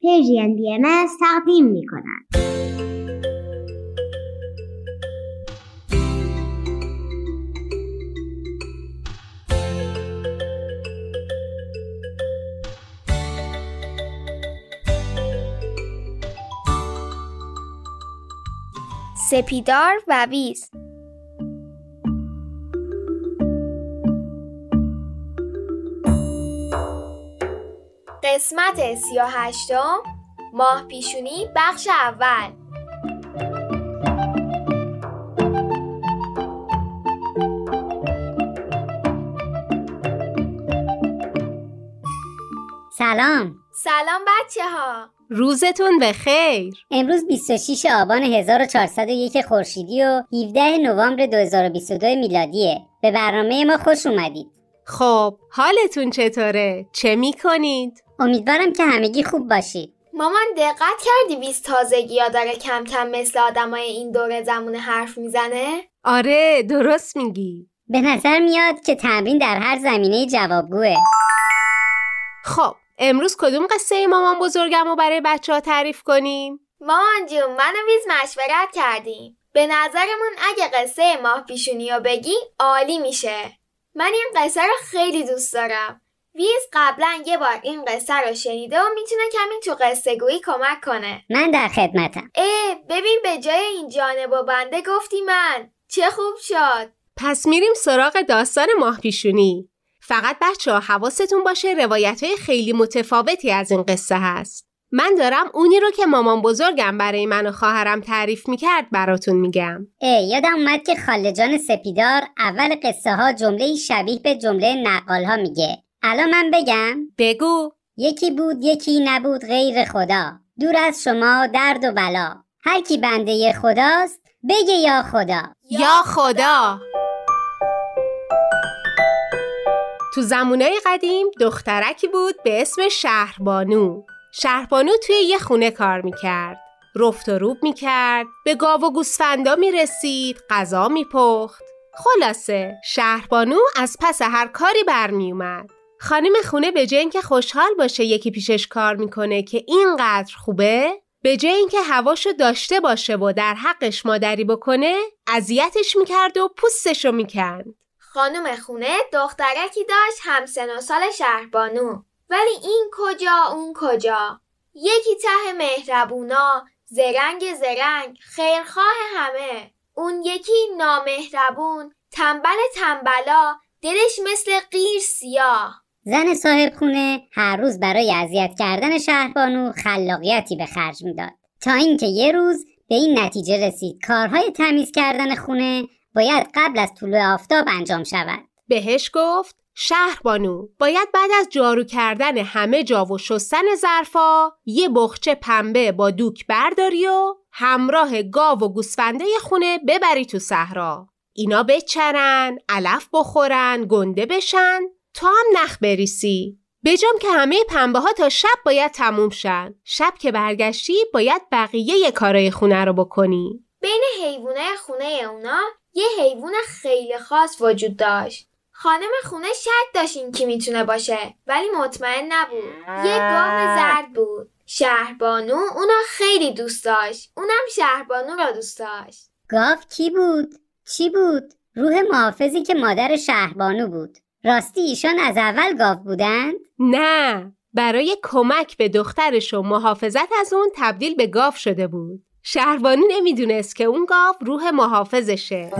پیجین بی ام تقدیم می کنند. سپیدار و ویز قسمت سی و هشتم ماه پیشونی بخش اول. سلام. سلام بچه ها روزتون بخیر. امروز 26 آبان 1401 خورشیدی و 17 نوامبر 2022 میلادیه. به برنامه ما خوش اومدید. خب حالتون چطوره؟ چه می‌کنید؟ امیدوارم که همگی خوب باشید. مامان دقت کردی ویز تازگی ها داره کم کم مثل آدمای این دوره زمون حرف می‌زنه؟ آره درست میگی. به نظر میاد که تمرین در هر زمینه جوابگوه. خب امروز کدوم قصه مامان بزرگم رو برای بچه ها تعریف کنیم؟ مامان جون من و ویز مشورت کردیم. به نظرمون اگه قصه ماه پیشونی رو بگی عالی میشه. من این قصه رو خیلی دوست دارم. ویز قبلا یه بار این قصه رو شنیده و می‌تونه کمی تو قصه گویی کمک کنه. من در خدمتم. اه ببین به جای این جانب و بنده گفتی من. چه خوب شد. پس میریم سراغ داستان ماه پیشونی. فقط بچه ها حواستون باشه روایت های خیلی متفاوتی از این قصه هست. من دارم اونی رو که مامان بزرگم برای من و خواهرم تعریف می‌کرد براتون میگم. اه یادم اومد که خاله جان سپیدار اول قصه ها جمله شبیه به جمله نقال ها میگه. الان من بگم؟ بگو. یکی بود یکی نبود غیر خدا. دور از شما درد و بلا. هر کی بنده خداست بگه یا خدا. یا خدا. تو زمونای قدیم دخترکی بود به اسم شهربانو. شهربانو توی یه خونه کار می‌کرد. رفت و روب می‌کرد به گاو و گوسفندا می‌رسید غذا میپخت. خلاصه شهربانو از پس هر کاری برمیومد خانم خونه به جای اینکه خوشحال باشه یکی پیشش کار می‌کنه که اینقدر خوبه به جای اینکه هواشو داشته باشه و در حقش مادری بکنه اذیتش می‌کرد و پوستشو می‌کند. خانم خونه دخترکی داشت هم سن و سال شهربانو ولی این کجا اون کجا؟ یکی ته مهربونا زرنگ زرنگ خیرخواه همه. اون یکی نامهربون تنبل تنبلا دلش مثل قیر سیاه. زن صاحب خونه هر روز برای اذیت کردن شهربانو خلاقیتی به خرج می‌داد. تا اینکه یه روز به این نتیجه رسید کارهای تمیز کردن خونه باید قبل از طلوع آفتاب انجام شود. بهش گفت شهربانو باید بعد از جارو کردن همه جا و شستن ظرفا یه بخچه پنبه با دوک برداری و همراه گاو و گوسفنده خونه ببری تو صحرا. اینا بچرن علف بخورن گنده بشن تا هم نخ بریسی. بجام که همه پنبه ها تا شب باید تموم شن. شب که برگشتی باید بقیه کارای خونه رو بکنی. بین حیوانه خونه اونا یه حیوان خیلی خاص وجود داشت. خانم خونه شک داشت این کی می‌تونه باشه ولی مطمئن نبود. یه گاو زرد بود. شهربانو اونا خیلی دوست داشت. اونم شهربانو را دوست داشت. گاو کی بود؟ چی بود؟ روح محافظی که مادر شهربانو بود. راستی ایشان از اول گاو بودند؟ نه برای کمک به دخترش و محافظت از اون تبدیل به گاو شده بود. شهربانو نمی‌دونست که اون گاو روح محافظشه.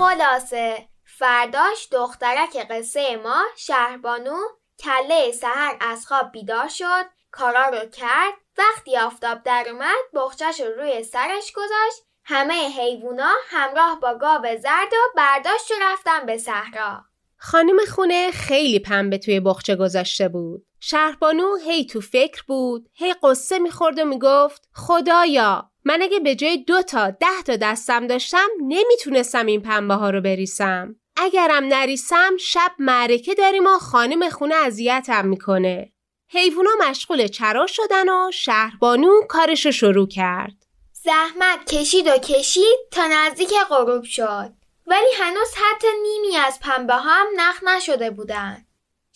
خلاصه. فرداش دخترک قصه ما شهربانو کله سهر از خواب بیدار شد کارا رو کرد وقتی آفتاب در اومد بخچش رو روی سرش گذاشت همه حیوونا همراه با گاو زرد و برداشت و رفتن به صحرا. خانم خونه خیلی پنبه توی بخچه گذاشته بود. شهربانو هی تو فکر بود، هی قصه می‌خورد و می‌گفت خدایا! من اگه به جای دو تا ده تا دستم داشتم نمی‌تونستم این پنبه ها رو بریسم. اگرم نریسم شب معرکه داریم و خانم خونه اذیتم می‌کنه. حیوونا مشغول چرا شدن و شهربانو کارشو شروع کرد. زحمت کشید و کشید تا نزدیک غروب شد. ولی هنوز حتی نیمی از پنبه هم نخ نشده بودن.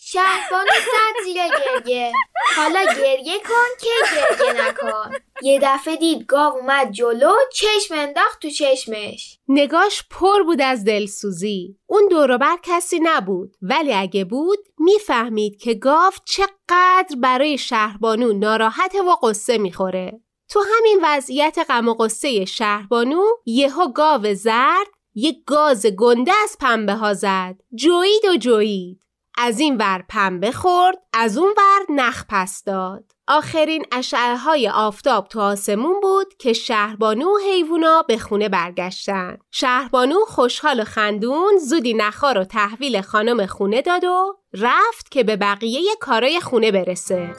شهربانو زد زیر گریه. حالا گریه کن که گریه نکن. یه دفعه دید گاو اومد جلو چشم انداخت تو چشمش. نگاش پر بود از دلسوزی. اون دوروبر کسی نبود. ولی اگه بود می‌فهمید که گاو چقدر برای شهربانو ناراحت و قصه می‌خوره. تو همین وضعیت غم و قصه شهربانو یهو گاو زرد یک گاز گنده از پنبه ها زد. جوید و جوید از این ور پنبه خورد از اون ور نخ پس داد. آخرین اشعه های آفتاب تو آسمون بود که شهربانو و حیوونا به خونه برگشتن. شهربانو خوشحال و خندون زودی نخا رو تحویل خانم خونه داد و رفت که به بقیه کارای خونه برسه.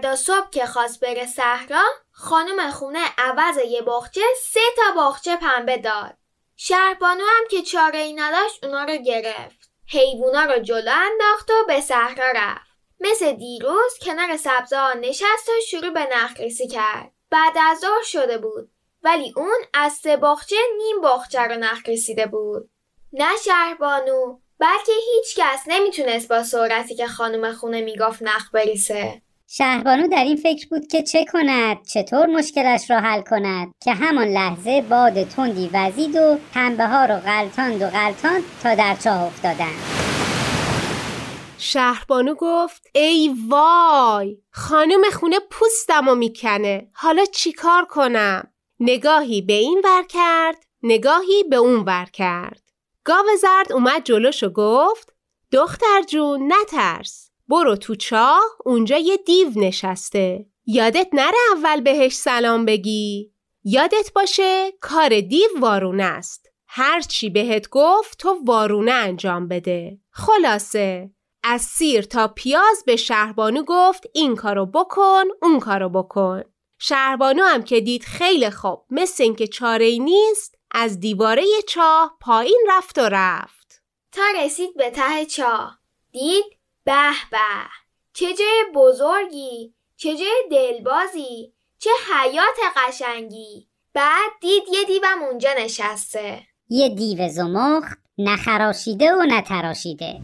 فردا صبح که خواست بره صحرا خانم خونه عوض یه باغچه سه تا باغچه پنبه داد. شهربانو هم که چاره ای نداشت اونا رو گرفت. حیوونا رو جلو انداخت و به صحرا رفت. مثل دیروز کنار سبزا نشست و شروع به نخریسی کرد. بعد از ظهر شده بود ولی اون از سه باغچه نیم باغچه رو نخریسیده بود. نه شهربانو بلکه هیچ کس نمی‌تونست با سرعتی که خانم خونه می‌گفت نخ بریسه شهربانو در این فکر بود که چه کند چطور مشکلش را حل کند که همان لحظه باد تندی وزید و پنبه ها رو غلطاند و غلطاند تا در چاه افتادن شهربانو گفت ای وای خانم خونه پوستم و می‌کنه. حالا چیکار کنم؟ نگاهی به این ور کرد نگاهی به اون ور کرد. گاو زرد اومد جلوش و گفت دختر جون نترس. برو تو چاه اونجا یه دیو نشسته. یادت نره اول بهش سلام بگی؟ یادت باشه کار دیو وارونه است. هر چی بهت گفت تو وارونه انجام بده. خلاصه از سیر تا پیاز به شهربانو گفت این کارو بکن اون کارو بکن. شهربانو هم که دید خیلی خوب مثل اینکه چاره ای نیست از دیواره چاه پایین رفت و رفت. تا رسید به ته چاه. دید؟ به به. چه جای بزرگی چه جای دلبازی چه حیات قشنگی. بعد دید یه دیوم اونجا نشسته. یه دیو زمخ نخراشیده و نتراشیده.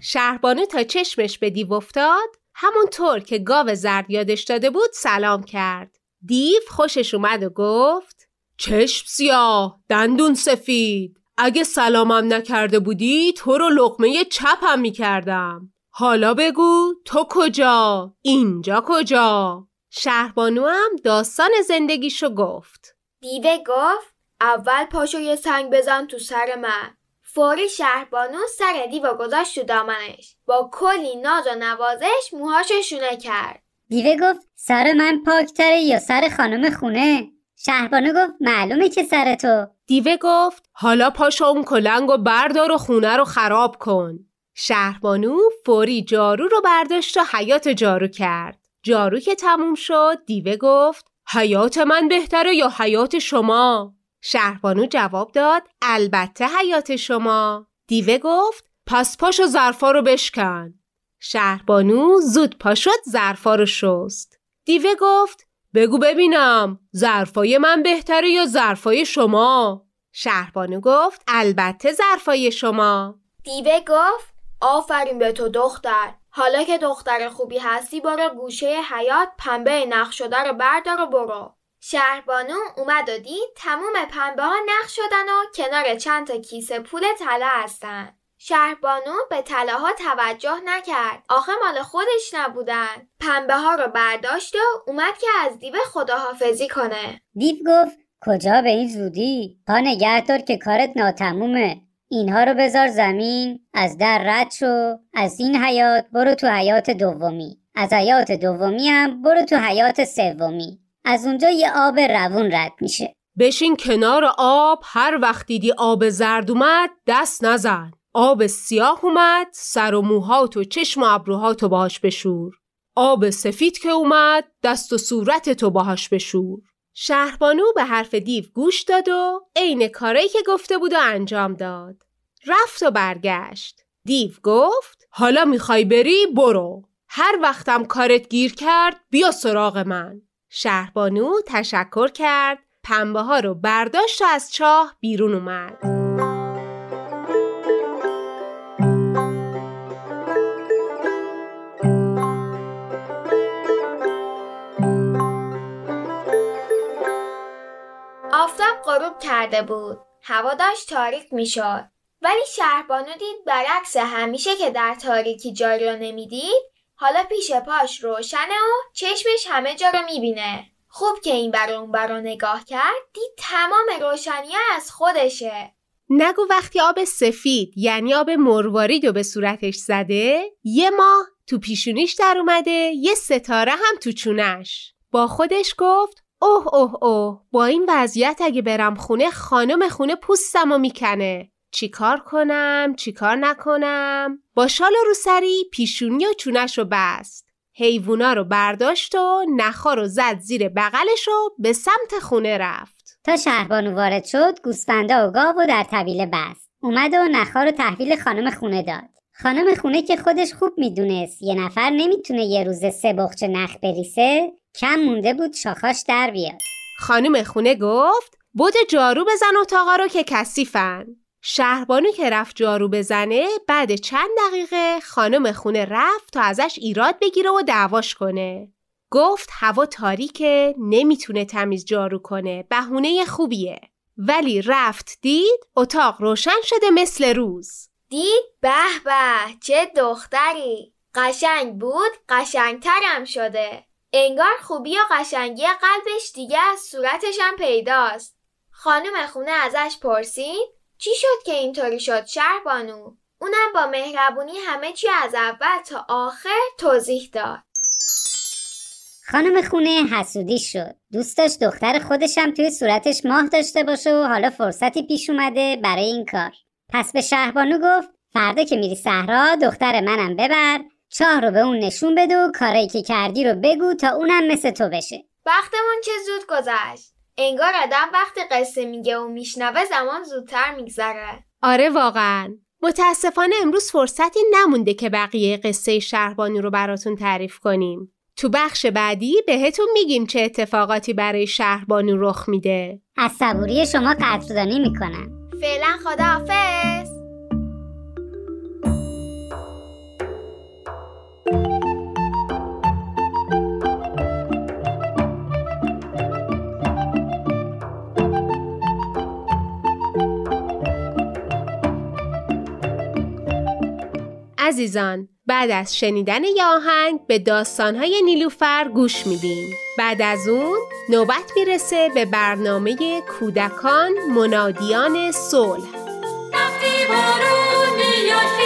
شهربانو تا چشمش به دیو افتاد همونطور که گاو زرد یادش داده بود سلام کرد. دیو خوشش اومد و گفت چشم سیاه دندون سفید. اگه سلامم نکرده بودی تو رو لقمه چپم می‌کردم. حالا بگو تو کجا؟ اینجا کجا؟ شهربانو هم داستان زندگیشو گفت. دیوه گفت اول پاشو یه سنگ بزن تو سر من. فوری شهربانو سر دیو گذاشت تو دامنش. با کلی ناز و نوازش موهاشو شونه کرد. دیوه گفت سر من پاکتره یا سر خانم خونه؟ شهبانو گفت معلومه که سر تو. دیوه گفت حالا پاشا اون کلنگ و بردار و خونه رو خراب کن. شهربانو فوری جارو رو برداشت و حیات جارو کرد. جارو که تموم شد دیوه گفت حیات من بهتره یا حیات شما؟ شهربانو جواب داد البته حیات شما. دیوه گفت پس پاش و ظرفا رو بشکن. شهربانو زود پا شد ظرفا رو شست. دیوه گفت بگو ببینم ظرفای من بهتره یا ظرفای شما؟ شهربانو گفت البته ظرفای شما. دیوه گفت آفرین به تو دختر حالا که دختر خوبی هستی برو گوشه حیات پنبه نقش شده رو بردار و برو شهربانو اومد و دید تموم پنبه ها نقش شدن و کنار چند تا کیسه پول طلا هستن شهربانو به طلا ها توجه نکرد. آخه مال خودش نبودن. پنبه ها رو برداشت و اومد که از دیو خداحافظی کنه. دیو گفت کجا به این زودی؟ پا نگه که کارت ناتمومه. اینها رو بذار زمین از در رد شو. از این حیات برو تو حیات دومی. از حیات دومی هم برو تو حیات سومی. از اونجا یه آب روون رد میشه. بشین کنار آب. هر وقت دیدی آب زرد اومد دست نزن. آب سیاه اومد سر و موهات و چشم و ابروهاتو باهاش بشور. آب سفید که اومد دست و صورت تو باهاش بشور. شهربانو به حرف دیو گوش داد و عین کاری که گفته بود و انجام داد. رفت و برگشت. دیو گفت حالا می‌خوای بری برو. هر وقتم کارت گیر کرد بیا سراغ من. شهربانو تشکر کرد. پنبه ها رو برداشت و از چاه بیرون اومد. غروب کرده بود. هوا داشت تاریک می‌شد. ولی شهربانو دید برعکس همیشه که در تاریکی جاری رو نمی‌دید حالا پیش پاش روشنه و چشمش همه جا رو می‌بینه. خوب که این برا اون برا نگاه کرد دید تمام روشنی از خودشه. نگو وقتی آب سفید یعنی آب مروارید رو به صورتش زده یه ماه تو پیشونیش در اومده یه ستاره هم تو چونش. با خودش گفت اوه اوه اوه. با این وضعیت اگه برم خونه خانم خونه پوستم و می‌کنه چیکار کنم؟ چیکار نکنم؟ با شال و روسری پیشونی و چونش رو بست. حیوونا رو برداشت و نخا رو زد زیر بغلش و به سمت خونه رفت. تا شهربانو وارد شد گوسفندا و گاو و در طویله بست. اومد و نخا رو تحویل خانم خونه داد. خانم خونه که خودش خوب می‌دونست یه نفر نمی‌تونه یه روز سه بخچه نخ بریسه کم مونده بود شاخاش در بیاد خانم خونه گفت بود جارو بزن اتاقا رو که کثیفن شهربانو که رفت جارو بزنه بعد چند دقیقه خانم خونه رفت تا ازش ایراد بگیره و دعواش کنه. گفت هوا تاریکه نمی‌تونه تمیز جارو کنه بهونه خوبیه. ولی رفت دید اتاق روشن شده مثل روز. دید به به چه دختری قشنگ بود قشنگترم شده. انگار خوبی و قشنگی قلبش دیگه از صورتش هم پیداست. خانم خونه ازش پرسید چی شد که اینطوری شد شهربانو؟ اونم با مهربونی همه چی از اول تا آخر توضیح داد. خانم خونه حسودی شد. دوست داشت دختر خودشم توی صورتش ماه داشته باشه و حالا فرصتی پیش اومده برای این کار. پس به شهربانو گفت فردا که میری صحرا دختر منم ببر چاه رو به اون نشون بده و کارایی که کردی رو بگو تا اونم مثل تو بشه. وقتمون چه زود گذشت. انگار آدم وقتی قصه میگه و میشنوه زمان زودتر میگذره. آره واقعا. متاسفانه امروز فرصتی نمونده که بقیه قصه شهربانو رو براتون تعریف کنیم. تو بخش بعدی بهتون میگیم چه اتفاقاتی برای شهربانو رخ میده. از صبوری شما قدردانی می‌کنم. فعلا خداحافظ. عزیزان بعد از شنیدن یه آهنگ به داستانهای نیلوفر گوش میدیم بعد از اون نوبت می‌رسه به برنامه کودکان منادیان میاد